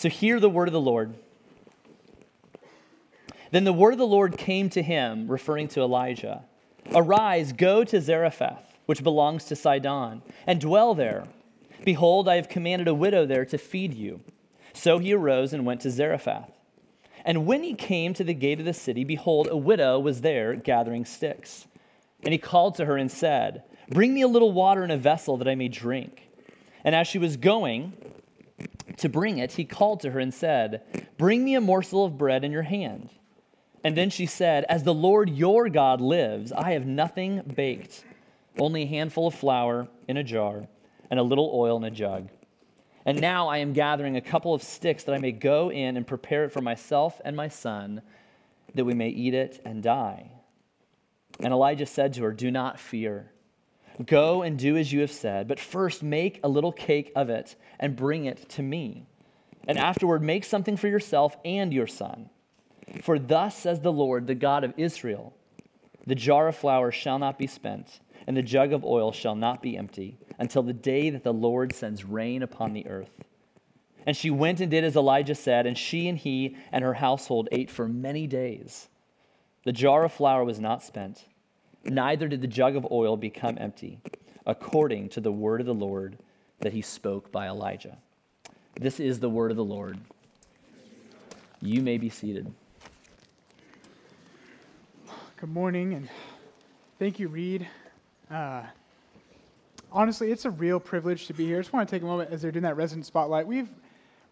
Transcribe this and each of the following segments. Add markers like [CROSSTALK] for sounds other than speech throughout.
So hear the word of the Lord. Then the word of the Lord came to him, referring to Elijah Arise, go to Zarephath, which belongs to Sidon, and dwell there. Behold, I have commanded a widow there to feed you. So he arose and went to Zarephath. And when he came to the gate of the city, behold, a widow was there gathering sticks. And he called to her and said, Bring me a little water in a vessel that I may drink. And as she was going to bring it, he called to her and said, Bring me a morsel of bread in your hand. And then she said, As the Lord your God lives, I have nothing baked, only a handful of flour in a jar and a little oil in a jug. And now I am gathering a couple of sticks that I may go in and prepare it for myself and my son, that we may eat it and die. And Elijah said to her, Do not fear. Go and do as you have said, but first make a little cake of it and bring it to me. And afterward, make something for yourself and your son. For thus says the Lord, the God of Israel The jar of flour shall not be spent, and the jug of oil shall not be empty, until the day that the Lord sends rain upon the earth. And she went and did as Elijah said, and she and he and her household ate for many days. The jar of flour was not spent, neither did the jug of oil become empty, according to the word of the Lord that he spoke by Elijah. This is the word of the Lord. You may be seated. Good morning, and thank you, Reed. Uh, honestly, it's a real privilege to be here. I just want to take a moment as they're doing that resident spotlight. We've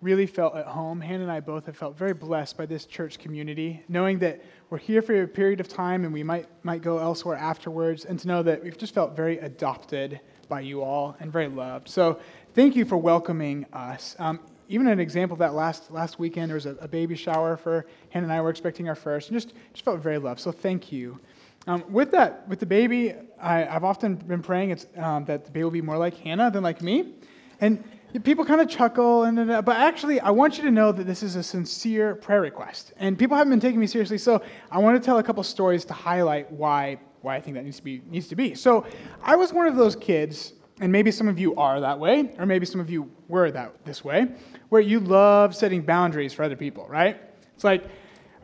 really felt at home. Hannah and I both have felt very blessed by this church community, knowing that we're here for a period of time and we might, might go elsewhere afterwards, and to know that we've just felt very adopted by you all and very loved. So, thank you for welcoming us. Um, even an example of that last last weekend, there was a, a, baby shower for Hannah and I were expecting our first, and just just felt very loved. So thank you. Um, with that, with the baby, I, have often been praying um, that the baby will be more like Hannah than like me, and people kind of chuckle, and, but actually, I want you to know that this is a sincere prayer request, and people haven't been taking me seriously. So I want to tell a couple stories to highlight why why I think that needs to be needs to be. So I was one of those kids and maybe some of you are that way, or maybe some of you were that this way, where you love setting boundaries for other people, right? It's like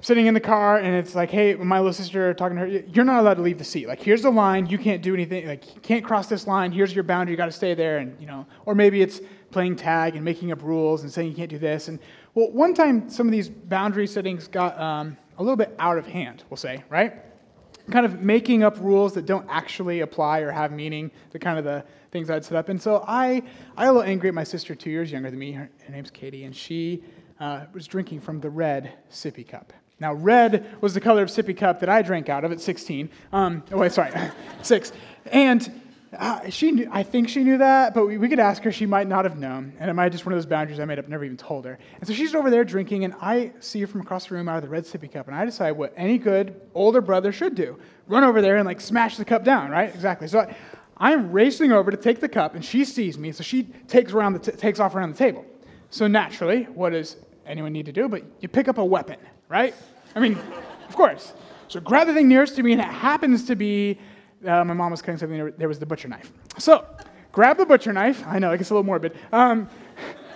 sitting in the car and it's like, hey, my little sister talking to her, you're not allowed to leave the seat. Like, here's the line, you can't do anything. Like, you can't cross this line. Here's your boundary, you got to stay there, and you know. Or maybe it's playing tag and making up rules and saying you can't do this. And well, one time some of these boundary settings got um, a little bit out of hand. We'll say, right? Kind of making up rules that don't actually apply or have meaning to kind of the things I'd set up. And so I, I got a little angry at my sister, two years younger than me. Her, her name's Katie, and she uh, was drinking from the red sippy cup. Now, red was the color of sippy cup that I drank out of at 16. Um, oh, wait, sorry, [LAUGHS] six. And uh, she knew, I think she knew that, but we, we, could ask her. She might not have known. And it might just one of those boundaries I made up, never even told her. And so she's over there drinking, and I see her from across the room out of the red sippy cup, and I decide what any good older brother should do run over there and like smash the cup down, right? Exactly. So I, I'm racing over to take the cup, and she sees me, so she takes, around the t- takes off around the table. So naturally, what does anyone need to do? But you pick up a weapon, right? I mean, of course. So grab the thing nearest to me, and it happens to be uh, my mom was cutting something. There was the butcher knife. So grab the butcher knife. I know it gets a little morbid. Um,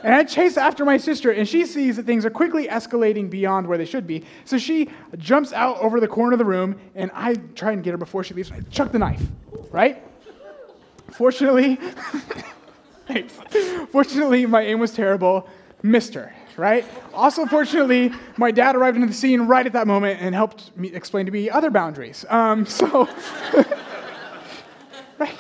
and I chase after my sister, and she sees that things are quickly escalating beyond where they should be. So she jumps out over the corner of the room, and I try and get her before she leaves. I chuck the knife, right? Fortunately, [LAUGHS] fortunately, my aim was terrible. Missed her, right? Also, fortunately, my dad arrived into the scene right at that moment and helped me explain to me other boundaries. Um, so, [LAUGHS] right?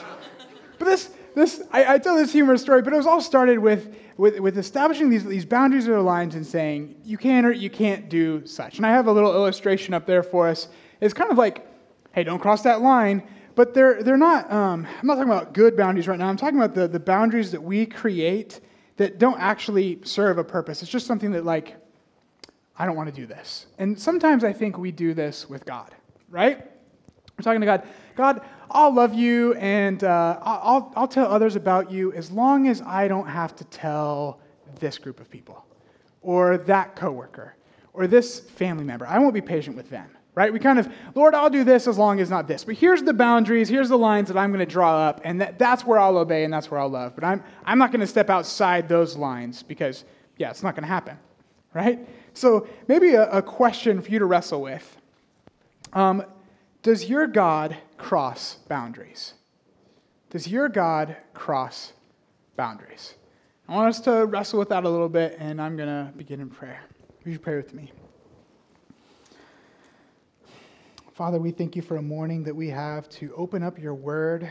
But this, this, I, I, tell this humorous story, but it was all started with, with, with establishing these, these boundaries or lines and saying, you can or you can't do such. And I have a little illustration up there for us. It's kind of like, hey, don't cross that line. But they're, they're not, um, I'm not talking about good boundaries right now. I'm talking about the, the boundaries that we create that don't actually serve a purpose. It's just something that, like, I don't want to do this. And sometimes I think we do this with God, right? We're talking to God, God, I'll love you and uh, I'll, I'll tell others about you as long as I don't have to tell this group of people or that coworker or this family member. I won't be patient with them right? We kind of, Lord, I'll do this as long as not this. But here's the boundaries, here's the lines that I'm going to draw up, and that, that's where I'll obey and that's where I'll love. But I'm, I'm not going to step outside those lines because, yeah, it's not going to happen. right? So maybe a, a question for you to wrestle with. Um, does your God cross boundaries? Does your God cross boundaries? I want us to wrestle with that a little bit, and I'm going to begin in prayer. Would you pray with me? Father, we thank you for a morning that we have to open up your word.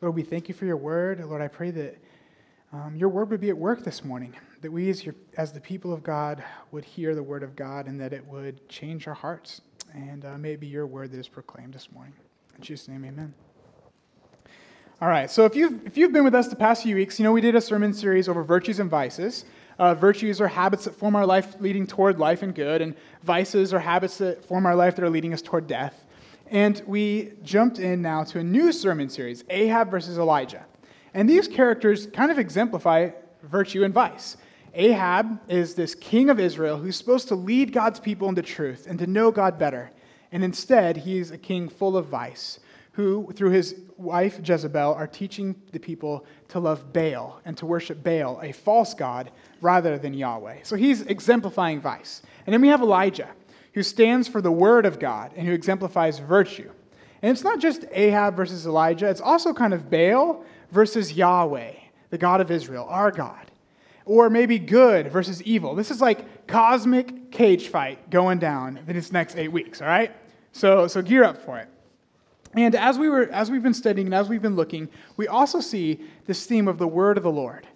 Lord, we thank you for your word. Lord, I pray that um, your word would be at work this morning, that we, as, your, as the people of God, would hear the word of God and that it would change our hearts. And uh, may it be your word that is proclaimed this morning. In Jesus' name, amen. All right, so if you've, if you've been with us the past few weeks, you know we did a sermon series over virtues and vices. Uh, virtues are habits that form our life leading toward life and good, and vices are habits that form our life that are leading us toward death. And we jumped in now to a new sermon series, Ahab versus Elijah. And these characters kind of exemplify virtue and vice. Ahab is this king of Israel who's supposed to lead God's people into truth and to know God better. And instead, he's a king full of vice, who, through his wife Jezebel, are teaching the people to love Baal and to worship Baal, a false god, rather than Yahweh. So he's exemplifying vice. And then we have Elijah, who stands for the word of God and who exemplifies virtue. And it's not just Ahab versus Elijah, it's also kind of Baal versus Yahweh, the God of Israel, our God. Or maybe good versus evil. This is like cosmic cage fight going down in its next eight weeks, all right? So, so gear up for it. And as, we were, as we've been studying and as we've been looking, we also see this theme of the word of the Lord.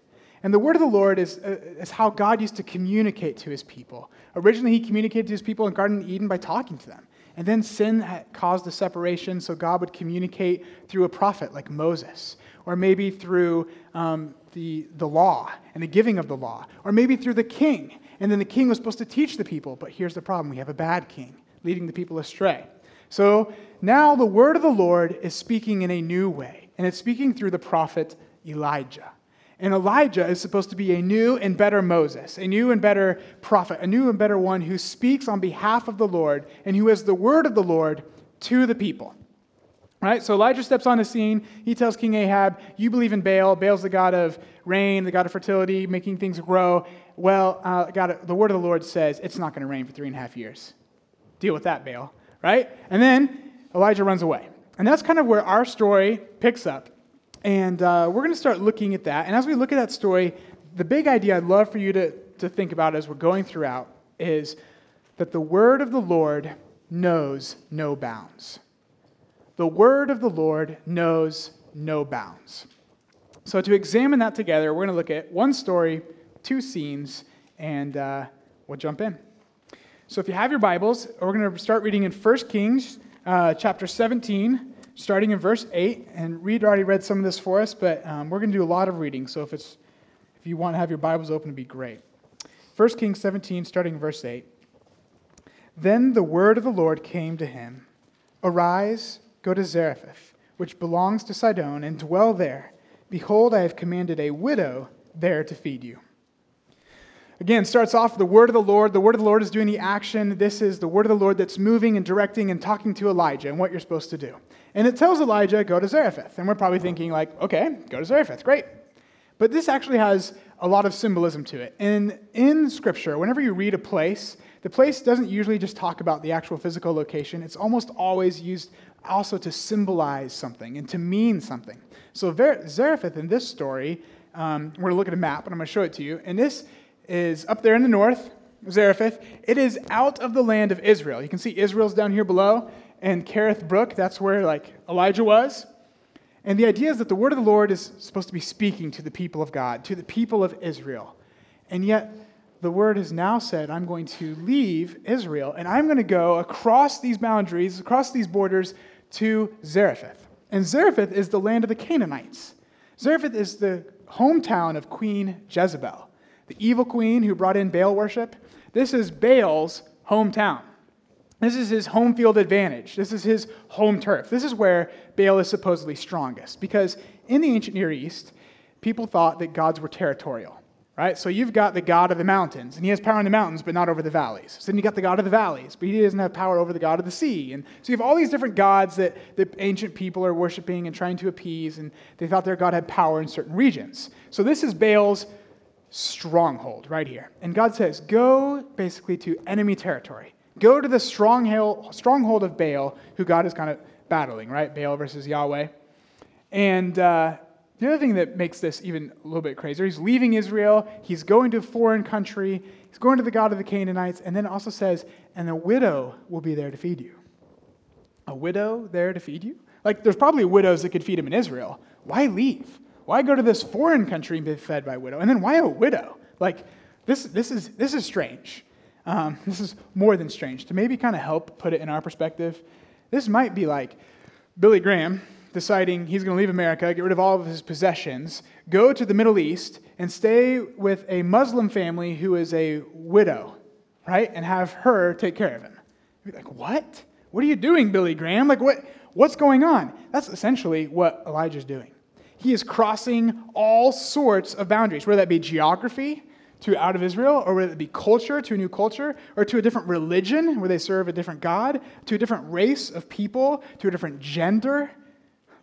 And the word of the Lord is, uh, is how God used to communicate to his people. Originally, he communicated to his people in Garden of Eden by talking to them. And then sin caused a separation, so God would communicate through a prophet like Moses, or maybe through um, the, the law and the giving of the law, or maybe through the king. And then the king was supposed to teach the people, but here's the problem we have a bad king leading the people astray. So now the word of the Lord is speaking in a new way, and it's speaking through the prophet Elijah. And Elijah is supposed to be a new and better Moses, a new and better prophet, a new and better one who speaks on behalf of the Lord and who has the word of the Lord to the people. Right? So Elijah steps on the scene. He tells King Ahab, You believe in Baal. Baal's the god of rain, the god of fertility, making things grow. Well, uh, God, the word of the Lord says it's not going to rain for three and a half years. Deal with that, Baal. Right? And then Elijah runs away. And that's kind of where our story picks up. And uh, we're going to start looking at that. And as we look at that story, the big idea I'd love for you to, to think about as we're going throughout is that the word of the Lord knows no bounds. The word of the Lord knows no bounds. So, to examine that together, we're going to look at one story, two scenes, and uh, we'll jump in. So, if you have your Bibles, we're going to start reading in 1 Kings uh, chapter 17, starting in verse 8. And Reed already read some of this for us, but um, we're going to do a lot of reading. So, if, it's, if you want to have your Bibles open, it'd be great. 1 Kings 17, starting in verse 8. Then the word of the Lord came to him Arise Go to Zarephath, which belongs to Sidon, and dwell there. Behold, I have commanded a widow there to feed you. Again, starts off the word of the Lord. The word of the Lord is doing the action. This is the word of the Lord that's moving and directing and talking to Elijah and what you're supposed to do. And it tells Elijah, go to Zarephath. And we're probably thinking, like, okay, go to Zarephath, great. But this actually has a lot of symbolism to it. And in Scripture, whenever you read a place, the place doesn't usually just talk about the actual physical location. It's almost always used also to symbolize something and to mean something. So Zarephath in this story, um, we're going to look at a map and I'm going to show it to you. And this is up there in the north, Zarephath. It is out of the land of Israel. You can see Israel's down here below, and Kerith Brook, that's where like Elijah was. And the idea is that the word of the Lord is supposed to be speaking to the people of God, to the people of Israel. And yet, the word has now said, I'm going to leave Israel and I'm going to go across these boundaries, across these borders to Zarephath. And Zarephath is the land of the Canaanites. Zarephath is the hometown of Queen Jezebel, the evil queen who brought in Baal worship. This is Baal's hometown. This is his home field advantage. This is his home turf. This is where Baal is supposedly strongest. Because in the ancient Near East, people thought that gods were territorial right? So you've got the God of the mountains, and he has power in the mountains, but not over the valleys. So then you got the God of the valleys, but he doesn't have power over the God of the sea. And so you have all these different gods that the ancient people are worshiping and trying to appease, and they thought their God had power in certain regions. So this is Baal's stronghold right here. And God says, Go basically to enemy territory. Go to the stronghold of Baal, who God is kind of battling, right? Baal versus Yahweh. And uh, the other thing that makes this even a little bit crazier, he's leaving Israel, he's going to a foreign country, he's going to the God of the Canaanites, and then also says, and a widow will be there to feed you. A widow there to feed you? Like, there's probably widows that could feed him in Israel. Why leave? Why go to this foreign country and be fed by a widow? And then why a widow? Like, this, this, is, this is strange. Um, [LAUGHS] this is more than strange. To maybe kind of help put it in our perspective, this might be like Billy Graham deciding he's going to leave America, get rid of all of his possessions, go to the Middle East, and stay with a Muslim family who is a widow, right? And have her take care of him. You'd be like, what? What are you doing, Billy Graham? Like, what, what's going on? That's essentially what Elijah's doing. He is crossing all sorts of boundaries, whether that be geography to out of Israel, or whether it be culture to a new culture, or to a different religion where they serve a different God, to a different race of people, to a different gender.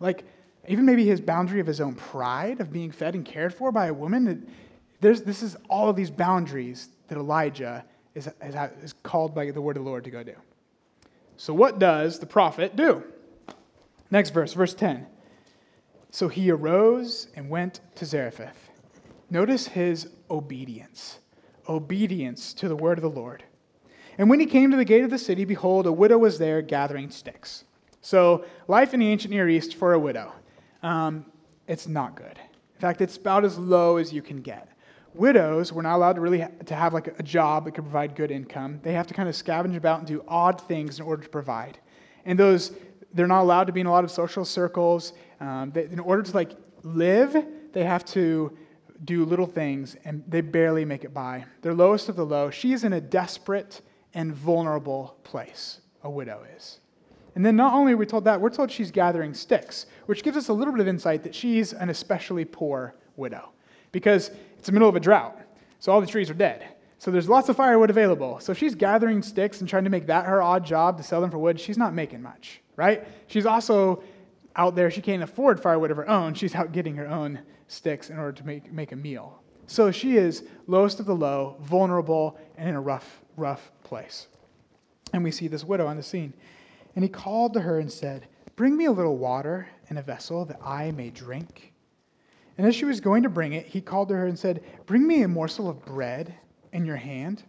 Like, even maybe his boundary of his own pride of being fed and cared for by a woman. There's, this is all of these boundaries that Elijah is, is called by the word of the Lord to go do. So, what does the prophet do? Next verse, verse 10. So he arose and went to Zarephath. Notice his obedience. Obedience to the word of the Lord. And when he came to the gate of the city, behold, a widow was there gathering sticks. So, life in the ancient Near East for a widow, um, it's not good. In fact, it's about as low as you can get. Widows were not allowed to really ha- to have like a job that could provide good income. They have to kind of scavenge about and do odd things in order to provide. And those they're not allowed to be in a lot of social circles. Um, they, in order to like live, they have to do little things, and they barely make it by. They're lowest of the low. She is in a desperate and vulnerable place. A widow is. And then not only are we told that, we're told she's gathering sticks, which gives us a little bit of insight that she's an especially poor widow because it's the middle of a drought, so all the trees are dead. So there's lots of firewood available. So she's gathering sticks and trying to make that her odd job to sell them for wood. She's not making much right? She's also out there, she can't afford firewood of her own. She's out getting her own sticks in order to make, make a meal. So she is lowest of the low, vulnerable, and in a rough, rough place. And we see this widow on the scene. And he called to her and said, Bring me a little water in a vessel that I may drink. And as she was going to bring it, he called to her and said, Bring me a morsel of bread in your hand.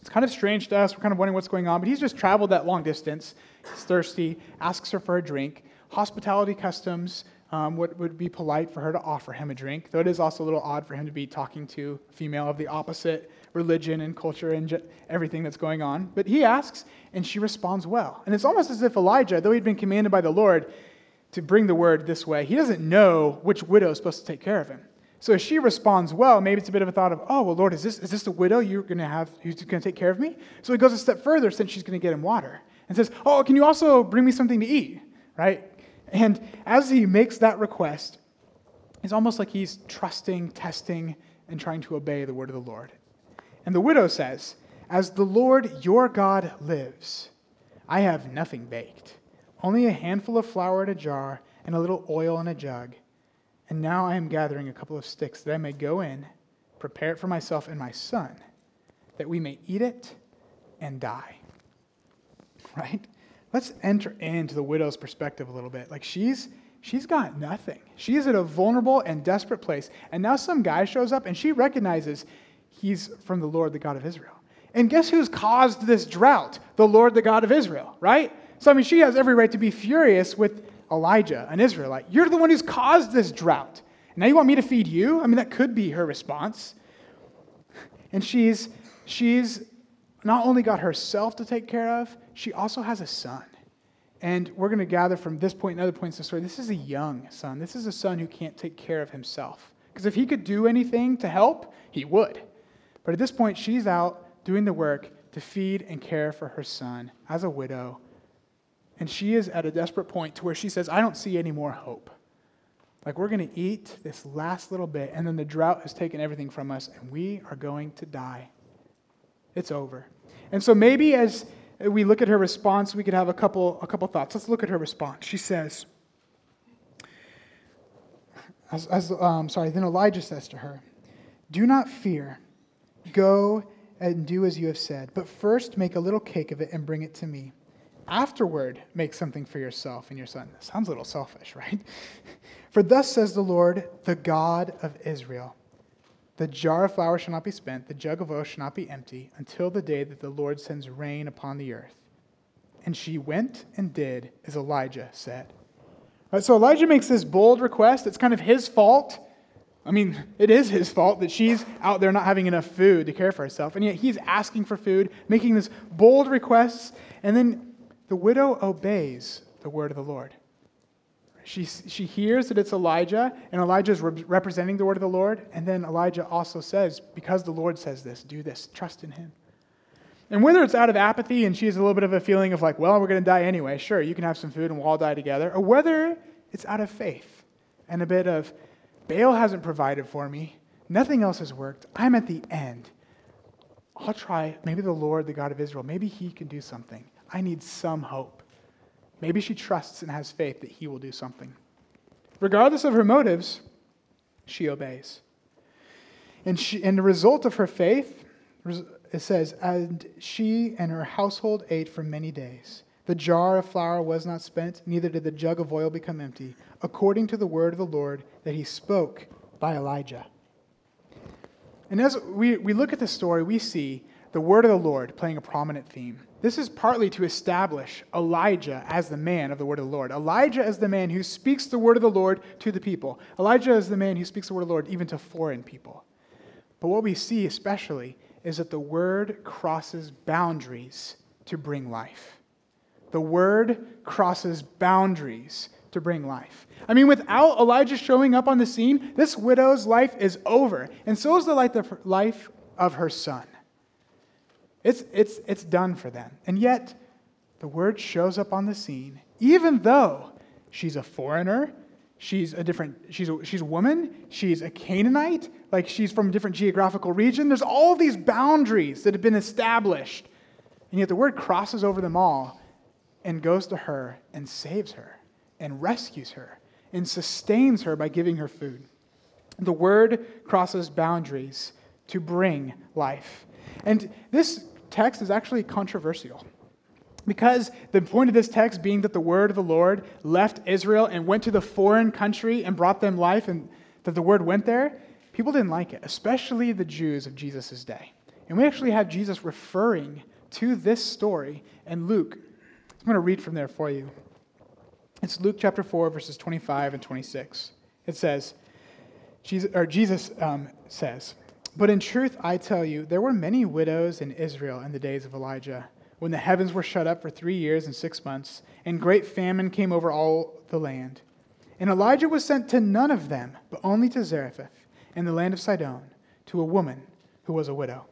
It's kind of strange to us. We're kind of wondering what's going on, but he's just traveled that long distance. He's thirsty, asks her for a drink. Hospitality customs um, would, would be polite for her to offer him a drink, though it is also a little odd for him to be talking to a female of the opposite religion and culture and everything that's going on. But he asks, and she responds well. And it's almost as if Elijah, though he'd been commanded by the Lord to bring the word this way, he doesn't know which widow is supposed to take care of him. So if she responds well, maybe it's a bit of a thought of, oh, well, Lord, is this, is this the widow you're going to have who's going to take care of me? So he goes a step further since she's going to get him water and says, oh, can you also bring me something to eat? Right? And as he makes that request, it's almost like he's trusting, testing, and trying to obey the word of the Lord. And the widow says, As the Lord your God lives, I have nothing baked, only a handful of flour in a jar and a little oil in a jug and now I am gathering a couple of sticks that I may go in, prepare it for myself and my son, that we may eat it and die. [LAUGHS] Right? Let's enter into the widow's perspective a little bit. Like she's she's got nothing. She is at a vulnerable and desperate place. And now some guy shows up and she recognizes he's from the Lord, the God of Israel. And guess who's caused this drought? The Lord, the God of Israel, right? So, I mean, she has every right to be furious with Elijah, an Israelite. You're the one who's caused this drought. Now you want me to feed you? I mean, that could be her response. And she's, she's not only got herself to take care of, she also has a son. And we're going to gather from this point and other points in the story this is a young son. This is a son who can't take care of himself. Because if he could do anything to help, he would. But at this point, she's out doing the work to feed and care for her son as a widow and she is at a desperate point to where she says, I don't see any more hope. Like, we're going to eat this last little bit, and then the drought has taken everything from us, and we are going to die. It's over. And so, maybe as we look at her response, we could have a couple, a couple thoughts. Let's look at her response. She says, as, as um, sorry, then Elijah says to her, Do not fear. Go and do as you have said. But first, make a little cake of it and bring it to me. Afterward, make something for yourself and your son. Sounds a little selfish, [LAUGHS] right? For thus says the Lord, the God of Israel The jar of flour shall not be spent, the jug of oil shall not be empty, until the day that the Lord sends rain upon the earth. And she went and did as Elijah said. So Elijah makes this bold request. It's kind of his fault. I mean, it is his fault that she's out there not having enough food to care for herself. And yet he's asking for food, making this bold request. And then the widow obeys the word of the Lord. She, she hears that it's Elijah, and Elijah is re- representing the word of the Lord. And then Elijah also says, Because the Lord says this, do this, trust in him. And whether it's out of apathy and she has a little bit of a feeling of like, well, we're going to die anyway, sure, you can have some food and we'll all die together, or whether it's out of faith and a bit of, Baal hasn't provided for me. Nothing else has worked. I'm at the end. I'll try. Maybe the Lord, the God of Israel, maybe he can do something. I need some hope. Maybe she trusts and has faith that he will do something. Regardless of her motives, she obeys. And, she, and the result of her faith, it says, and she and her household ate for many days. The jar of flour was not spent, neither did the jug of oil become empty, according to the word of the Lord that he spoke by Elijah. And as we, we look at the story, we see the word of the Lord playing a prominent theme. This is partly to establish Elijah as the man of the word of the Lord. Elijah as the man who speaks the word of the Lord to the people. Elijah is the man who speaks the word of the Lord even to foreign people. But what we see especially is that the word crosses boundaries to bring life. The word crosses boundaries to bring life. I mean, without Elijah showing up on the scene, this widow's life is over. And so is the life of her son. It's, it's, it's done for them. And yet, the word shows up on the scene, even though she's a foreigner, she's a different, she's a, she's a woman, she's a Canaanite, like she's from a different geographical region. There's all these boundaries that have been established. And yet the word crosses over them all and goes to her and saves her and rescues her and sustains her by giving her food. The word crosses boundaries to bring life. And this text is actually controversial. Because the point of this text being that the word of the Lord left Israel and went to the foreign country and brought them life, and that the word went there, people didn't like it, especially the Jews of Jesus' day. And we actually have Jesus referring to this story in Luke I'm going to read from there for you. It's Luke chapter 4, verses 25 and 26. It says, Jesus, or Jesus um, says, But in truth, I tell you, there were many widows in Israel in the days of Elijah, when the heavens were shut up for three years and six months, and great famine came over all the land. And Elijah was sent to none of them, but only to Zarephath, in the land of Sidon, to a woman who was a widow.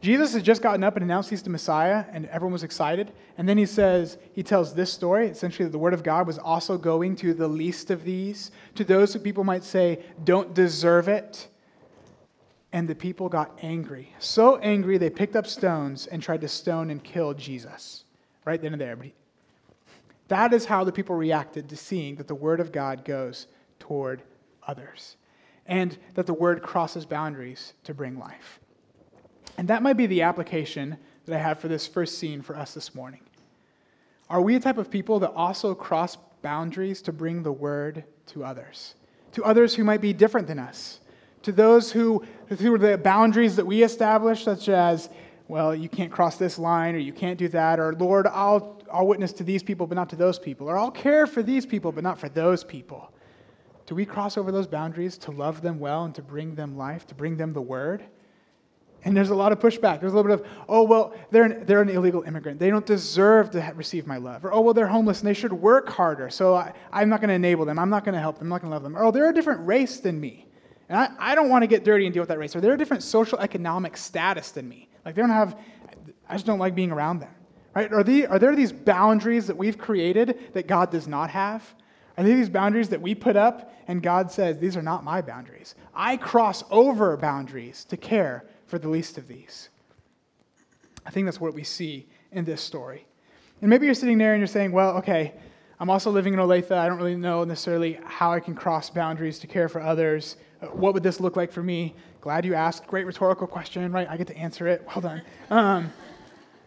Jesus has just gotten up and announced he's the Messiah, and everyone was excited. And then he says, he tells this story, essentially, that the word of God was also going to the least of these, to those who people might say don't deserve it. And the people got angry. So angry, they picked up stones and tried to stone and kill Jesus. Right then and there. He, that is how the people reacted to seeing that the word of God goes toward others, and that the word crosses boundaries to bring life. And that might be the application that I have for this first scene for us this morning. Are we a type of people that also cross boundaries to bring the word to others? To others who might be different than us? To those who, through the boundaries that we establish, such as, well, you can't cross this line, or you can't do that, or Lord, I'll, I'll witness to these people, but not to those people, or I'll care for these people, but not for those people. Do we cross over those boundaries to love them well and to bring them life, to bring them the word? And there's a lot of pushback. There's a little bit of, oh, well, they're an, they're an illegal immigrant. They don't deserve to receive my love. Or, oh, well, they're homeless and they should work harder. So I, am not going to enable them. I'm not going to help them. I'm not going to love them. Or, oh, they're a different race than me. And I, I don't want to get dirty and deal with that race. Or they're a different social economic status than me. Like they don't have, I just don't like being around them. Right? Are, the, are there these boundaries that we've created that God does not have? Are there these boundaries that we put up and God says, these are not my boundaries? I cross over boundaries to care for the least of these. I think that's what we see in this story. And maybe you're sitting there and you're saying, well, okay, I'm also living in Olathe. I don't really know necessarily how I can cross boundaries to care for others. uh, what would this look like for me? Glad you asked. Great rhetorical question, right? I get to answer it. Well done. Um,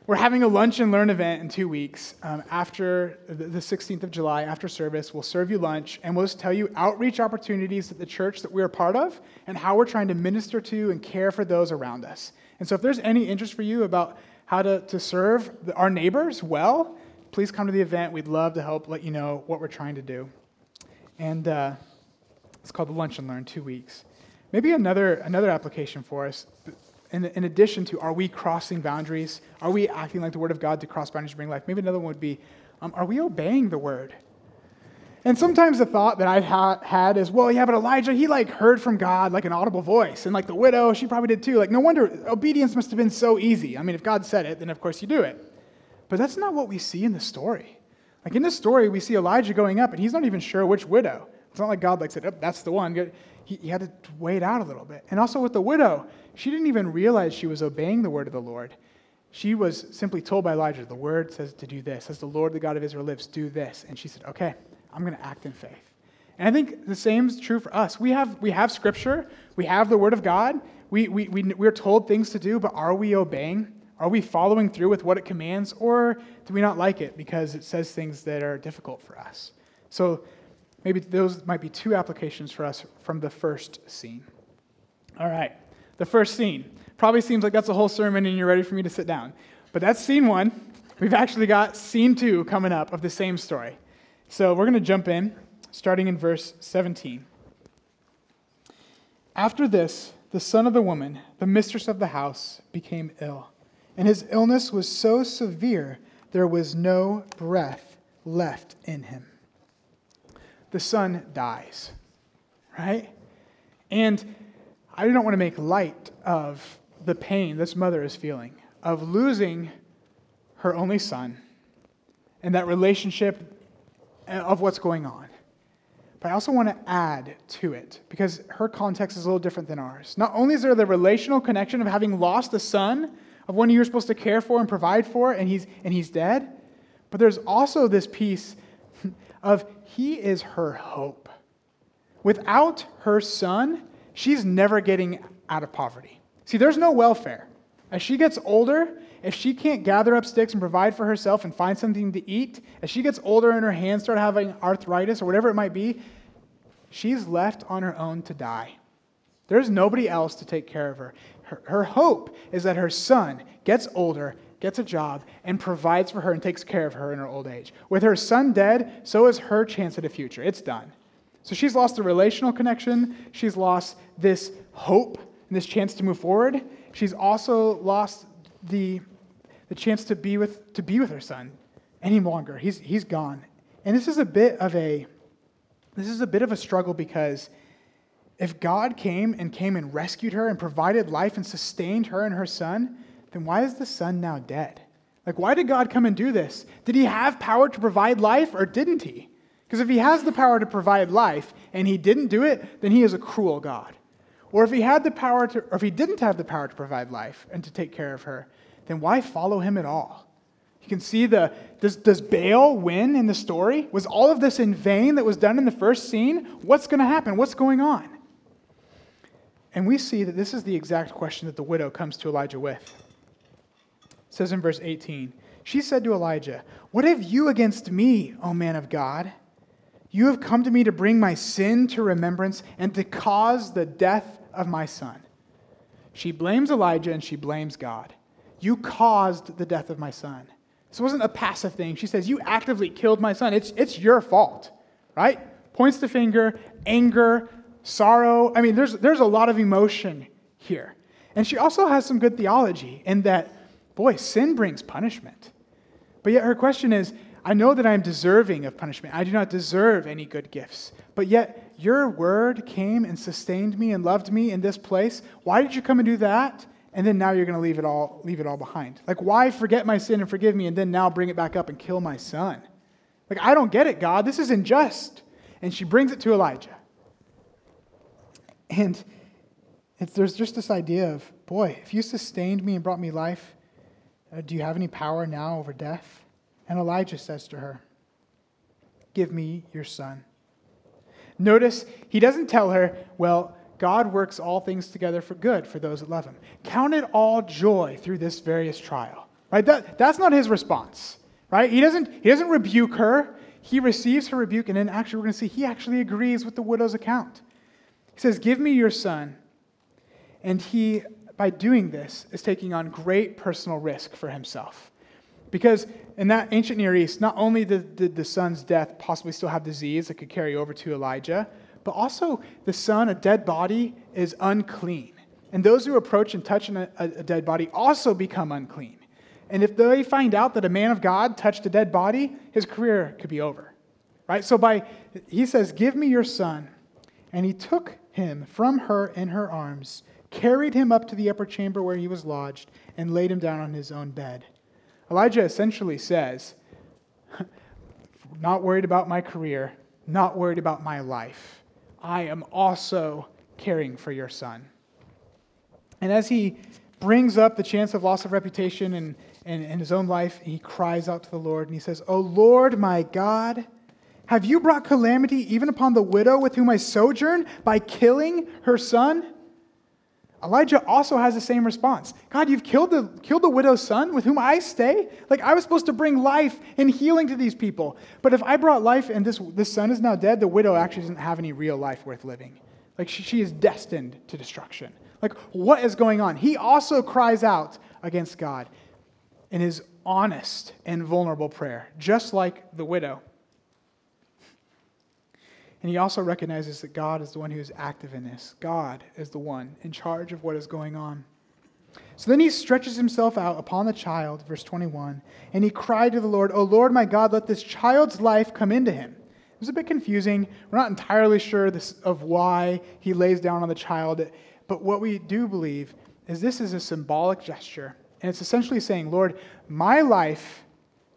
we're having a lunch and learn event in two weeks. Um, after the 16th of July, after service, we'll serve you lunch and we'll tell you outreach opportunities at the church that we're a part of and how we're trying to minister to and care for those around us. And so, if there's any interest for you about how to, to serve our neighbors well, please come to the event. We'd love to help let you know what we're trying to do. And uh, it's called the Lunch and Learn, two weeks. Maybe another, another application for us in, in addition to, are we crossing boundaries? Are we acting like the Word of God to cross boundaries to bring life? Maybe another one would be, um, are we obeying the Word? And sometimes the thought that I've ha- had is, well, yeah, but Elijah, he like heard from God like an audible voice. And like the widow, she probably did too. Like, no wonder obedience must have been so easy. I mean, if God said it, then of course you do it. But that's not what we see in the story. Like in this story, we see Elijah going up, and he's not even sure which widow. It's not like God like said, oh, that's the one. He, he had to wait out a little bit. And also with the widow, she didn't even realize she was obeying the word of the Lord. She was simply told by Elijah, the word says to do this. As the Lord, the God of Israel, lives, do this. And she said, okay, I'm going to act in faith. And I think the same is true for us. We have, we have scripture, we have the word of God, we, we, we, we're told things to do, but are we obeying? Are we following through with what it commands, or do we not like it because it says things that are difficult for us? So maybe those might be two applications for us from the first scene. All right the first scene. Probably seems like that's a whole sermon and you're ready for me to sit down. But that's scene one. We've actually got scene two coming up of the same story. So we're going to jump in, starting in verse 17. After this, the son of the woman, the mistress of the house, became ill. And his illness was so severe, there was no breath left in him. The son dies, right? And I don't want to make light of the pain this mother is feeling of losing her only son and that relationship of what's going on. But I also want to add to it because her context is a little different than ours. Not only is there the relational connection of having lost a son, of one you're supposed to care for and provide for, and he's, and he's dead, but there's also this piece [LAUGHS] of he is her hope. Without her son, she's never getting out of poverty. See, there's no welfare. As she gets older, if she can't gather up sticks and provide for herself and find something to eat, as she gets older and her hands start having arthritis or whatever it might be, she's left on her own to die. There's nobody else to take care of her. Her, her hope is that her son gets older, gets a job, and provides for her and takes care of her in her old age. With her son dead, so is her chance at a future. It's done. So she's lost the relational connection. She's lost this hope and this chance to move forward. She's also lost the, the chance to be, with, to be with her son any longer. He's, he's gone. And this is a bit of a this is a bit of a struggle because if God came and came and rescued her and provided life and sustained her and her son, then why is the son now dead? Like, why did God come and do this? Did he have power to provide life or didn't he? Because if he has the power to provide life and he didn't do it, then he is a cruel God. Or if he had the power to, or if he didn't have the power to provide life and to take care of her, then why follow him at all? You can see the does, does Baal win in the story? Was all of this in vain that was done in the first scene? What's going to happen? What's going on? And we see that this is the exact question that the widow comes to Elijah with. It says in verse 18, she said to Elijah, What have you against me, O man of God? You have come to me to bring my sin to remembrance and to cause the death of my son. She blames Elijah and she blames God. You caused the death of my son. This wasn't a passive thing. She says, You actively killed my son. It's, it's your fault, right? Points the finger, anger, sorrow. I mean, there's, there's a lot of emotion here. And she also has some good theology in that, boy, sin brings punishment. But yet her question is I know that I am deserving of punishment. I do not deserve any good gifts. But yet, your word came and sustained me and loved me in this place. Why did you come and do that? And then now you're going to leave it all, leave it all behind. Like, why forget my sin and forgive me and then now bring it back up and kill my son? Like, I don't get it, God. This is unjust. And she brings it to Elijah. And there's just this idea of, boy, if you sustained me and brought me life, uh, do you have any power now over death? And Elijah says to her, Give me your son. Notice he doesn't tell her, Well, God works all things together for good for those that love him. Count it all joy through this various trial. Right? That, that's not his response. Right? He doesn't, he doesn't rebuke her. He receives her rebuke, and then actually we're going to see he actually agrees with the widow's account. He says, Give me your son. And he, by doing this, is taking on great personal risk for himself. Because in that ancient Near East, not only did, did the son's death possibly still have disease that could carry over to Elijah, but also the son, a dead body, is unclean. And those who approach and touch a, a dead body also become unclean. And if they find out that a man of God touched a dead body, his career could be over. Right? So by he says, "Give me your son." And he took him from her in her arms, carried him up to the upper chamber where he was lodged, and laid him down on his own bed. Elijah essentially says, [LAUGHS] Not worried about my career, not worried about my life. I am also caring for your son. And as he brings up the chance of loss of reputation and, and, his own life, he cries out to the Lord and he says, O Lord my God, have you brought calamity even upon the widow with whom I sojourn by killing her son? Elijah also has the same response. God, you've killed the, killed the widow's son with whom I stay? Like, I was supposed to bring life and healing to these people. But if I brought life and this, this son is now dead, the widow actually doesn't have any real life worth living. Like, she, she is destined to destruction. Like, what is going on? He also cries out against God in his honest and vulnerable prayer, just like the widow. And he also recognizes that God is the one who is active in this. God is the one in charge of what is going on. So then he stretches himself out upon the child, verse 21, and he cried to the Lord, O Lord my God, let this child's life come into him. It was a bit confusing. We're not entirely sure this, of why he lays down on the child, but what we do believe is this is a symbolic gesture. And it's essentially saying, Lord, my life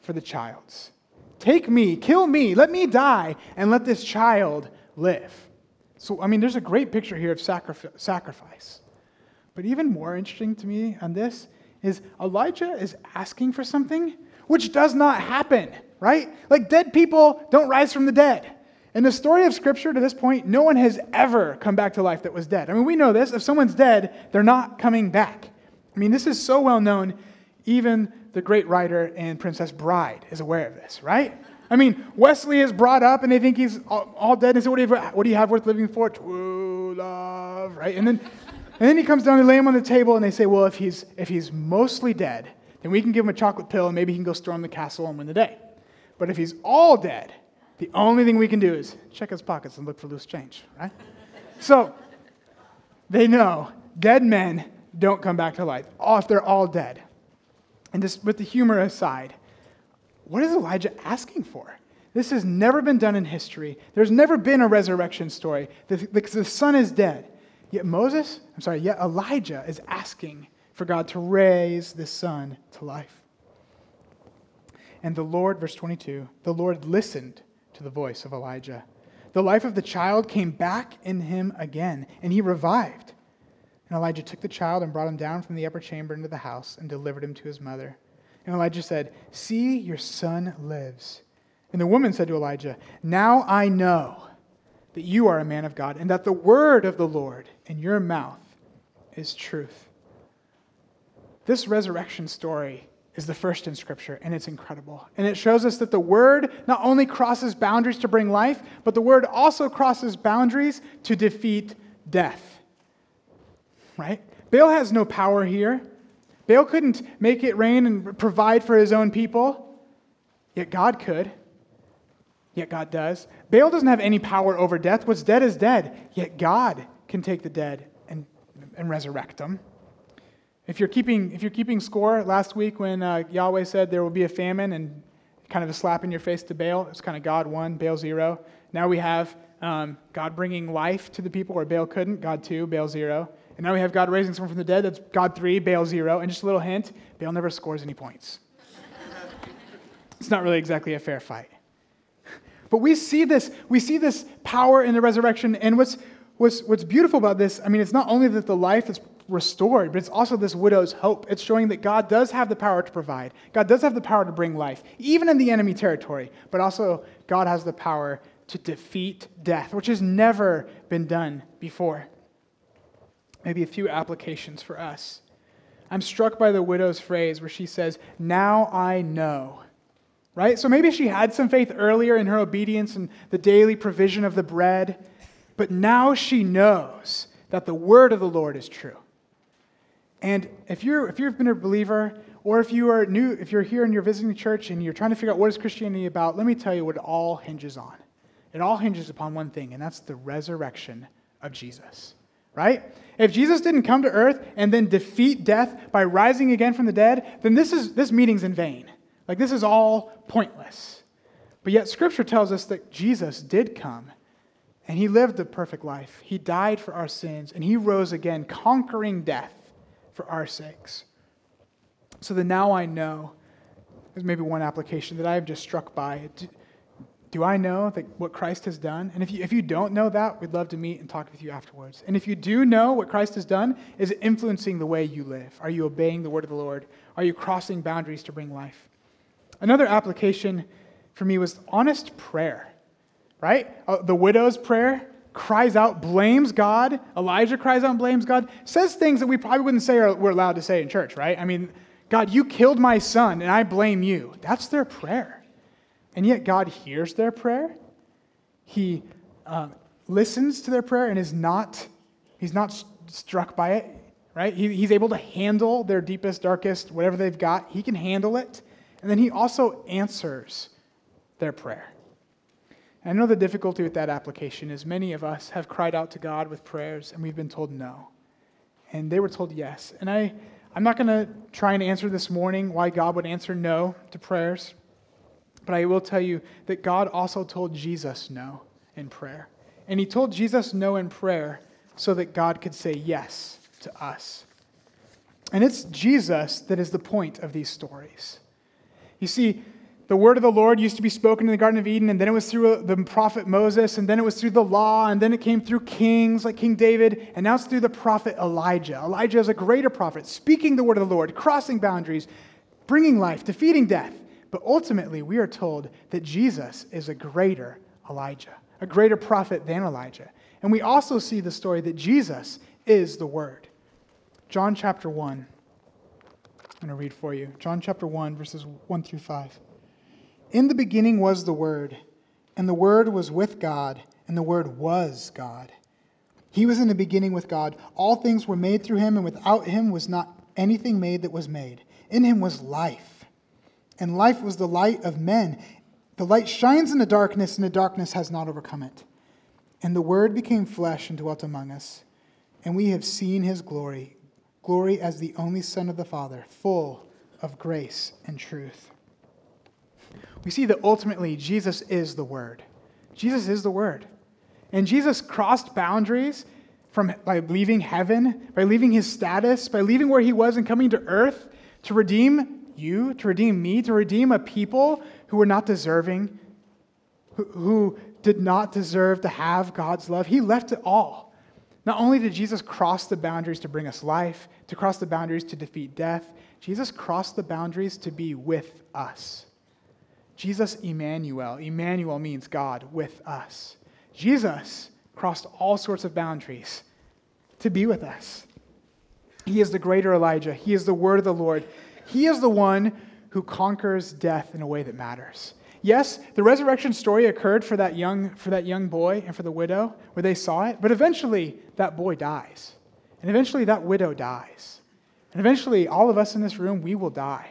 for the child's. Take me, kill me, let me die, and let this child live. So, I mean, there's a great picture here of sacrifice. But even more interesting to me on this is Elijah is asking for something which does not happen, right? Like dead people don't rise from the dead. In the story of Scripture to this point, no one has ever come back to life that was dead. I mean, we know this. If someone's dead, they're not coming back. I mean, this is so well known, even the great writer and Princess Bride is aware of this, right? I mean, Westley is brought up and they think he's all, all dead and say, what do, you have, what do you have worth living for? True love, right? And then, and then he comes down and lay him on the table and they say, well, if he's, if he's mostly dead, then we can give him a chocolate pill and maybe he can go storm the castle and win the day. But if he's all dead, the only thing we can do is check his pockets and look for loose change, right? so they know dead men don't come back to life if they're all dead. And just with the humor aside, what is Elijah asking for? This has never been done in history. There's never been a resurrection story. The, the, the son is dead. Yet Moses, I'm sorry, yet Elijah is asking for God to raise this son to life. And the Lord, verse 22, the Lord listened to the voice of Elijah. The life of the child came back in him again, and he revived. And Elijah took the child and brought him down from the upper chamber into the house and delivered him to his mother. And Elijah said, See, your son lives. And the woman said to Elijah, Now I know that you are a man of God, and that the word of the Lord in your mouth is truth. This resurrection story is the first in Scripture, and it's incredible. And it shows us that the Word not only crosses boundaries to bring life, but the Word also crosses boundaries to defeat death right? Baal has no power here. Baal couldn't make it rain and provide for his own people, yet God could. Yet God does. Baal doesn't have any power over death. What's dead is dead, yet God can take the dead and, and resurrect them. If you're, keeping, if you're keeping score, last week when uh, Yahweh said there will be a famine and kind of a slap in your face to Baal, it's kind of God one, Baal zero. Now we have um, God bringing life to the people where Baal couldn't, God two, Baal zero. And now we have God raising someone from the dead. That's God three, Baal zero. And just a little hint Baal never scores any points. [LAUGHS] it's not really exactly a fair fight. But we see this, we see this power in the resurrection. And what's, what's, what's beautiful about this, I mean, it's not only that the life is restored, but it's also this widow's hope. It's showing that God does have the power to provide. God does have the power to bring life, even in the enemy territory. But also, God has the power to defeat death, which has never been done before. Maybe a few applications for us. I'm struck by the widow's phrase where she says, Now I know. Right? So maybe she had some faith earlier in her obedience and the daily provision of the bread, but now she knows that the word of the Lord is true. And if you're if you've been a believer, or if you are new, if you're here and you're visiting the church and you're trying to figure out what is Christianity about, let me tell you what it all hinges on. It all hinges upon one thing, and that's the resurrection of Jesus. Right? If Jesus didn't come to earth and then defeat death by rising again from the dead, then this is this meeting's in vain. Like this is all pointless. But yet scripture tells us that Jesus did come and he lived a perfect life. He died for our sins and he rose again, conquering death for our sakes. So the now I know is maybe one application that I have just struck by. Do, I know that what Christ has done? And if you, if you don't know that, we'd love to meet and talk with you afterwards. And if you do know what Christ has done, is it influencing the way you live? Are you obeying the word of the Lord? Are you crossing boundaries to bring life? Another application for me was honest prayer, right? Uh, the widow's prayer cries out, blames God. Elijah cries out and blames God, says things that we probably wouldn't say or we're allowed to say in church, right? I mean, God, you killed my son and I blame you. That's their prayer. And yet God hears their prayer. He uh, listens to their prayer and is not, he's not struck by it, right? He, he's able to handle their deepest, darkest, whatever they've got. He can handle it. And then he also answers their prayer. I know the difficulty with that application is many of us have cried out to God with prayers and we've been told no. And they were told yes. And I, I'm not going to try and answer this morning why God would answer no to prayers, but I will tell you that God also told Jesus no in prayer. And he told Jesus no in prayer so that God could say yes to us. And it's Jesus that is the point of these stories. You see, the word of the Lord used to be spoken in the Garden of Eden, and then it was through uh, the prophet Moses, and then it was through the law, and then it came through kings like King David, and now it's through the prophet Elijah. Elijah is a greater prophet, speaking the word of the Lord, crossing boundaries, bringing life, defeating death. But ultimately, we are told that Jesus is a greater Elijah, a greater prophet than Elijah. And we also see the story that Jesus is the Word. John chapter 1. I'm going to read for you. John chapter 1, verses 1 through 5. In the beginning was the Word, and the Word was with God, and the Word was God. He was in the beginning with God. All things were made through him, and without him was not anything made that was made. In him was life, and life was the light of men. The light shines in the darkness, and the darkness has not overcome it. And the Word became flesh and dwelt among us, and we have seen his glory glory as the only Son of the Father, full of grace and truth we see that ultimately Jesus is the Word. Jesus is the Word. And Jesus crossed boundaries from, by leaving heaven, by leaving his status, by leaving where he was and coming to earth to redeem you, to redeem me, to redeem a people who were not deserving, who, did not deserve to have God's love. He left it all. Not only did Jesus cross the boundaries to bring us life, to cross the boundaries to defeat death, Jesus crossed the boundaries to be with us. Jesus Emmanuel. Emmanuel means God with us. Jesus crossed all sorts of boundaries to be with us. He is the greater Elijah. He is the word of the Lord. He is the one who conquers death in a way that matters. Yes, the resurrection story occurred for that young, for that young boy and for the widow where they saw it, but eventually that boy dies. And eventually that widow dies. And eventually all of us in this room, we will die.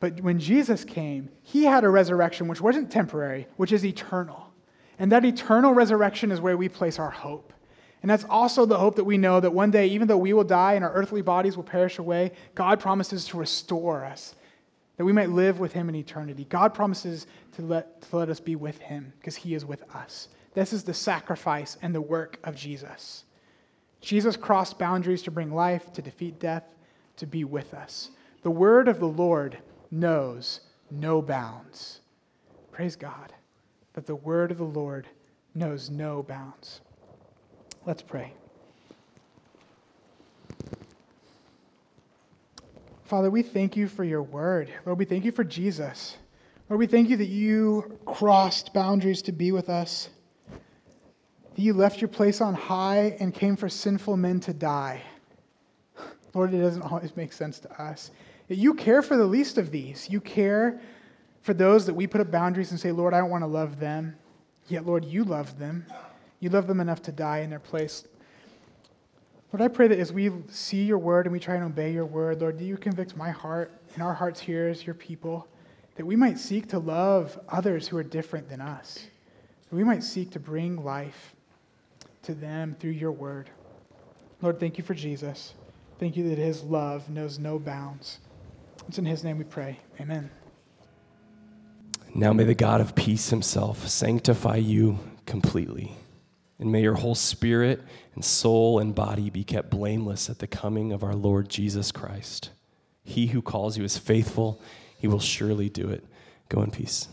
But when Jesus came, he had a resurrection which wasn't temporary, which is eternal. And that eternal resurrection is where we place our hope. And that's also the hope that we know that one day, even though we will die and our earthly bodies will perish away, God promises to restore us, that we might live with him in eternity. God promises to let, to let us be with him because he is with us. This is the sacrifice and the work of Jesus. Jesus crossed boundaries to bring life, to defeat death, to be with us. The word of the Lord knows no bounds. Praise God that the word of the Lord knows no bounds. Let's pray. Father, we thank you for your word. Lord, we thank you for Jesus. Lord, we thank you that you crossed boundaries to be with us. that you left your place on high and came for sinful men to die. Lord, it doesn't always make sense to us. You care for the least of these. You care for those that we put up boundaries and say, Lord, I don't want to love them. Yet, Lord, you love them. You love them enough to die in their place. Lord, I pray that as we see your word and we try and obey your word, Lord, do you convict my heart and our hearts here as your people, that we might seek to love others who are different than us, that we might seek to bring life to them through your word. Lord, thank you for Jesus. Thank you that his love knows no bounds. It's in his name we pray. Amen. Now may the God of peace himself sanctify you completely. And may your whole spirit and soul and body be kept blameless at the coming of our Lord Jesus Christ. He who calls you is faithful, he will surely do it. Go in peace.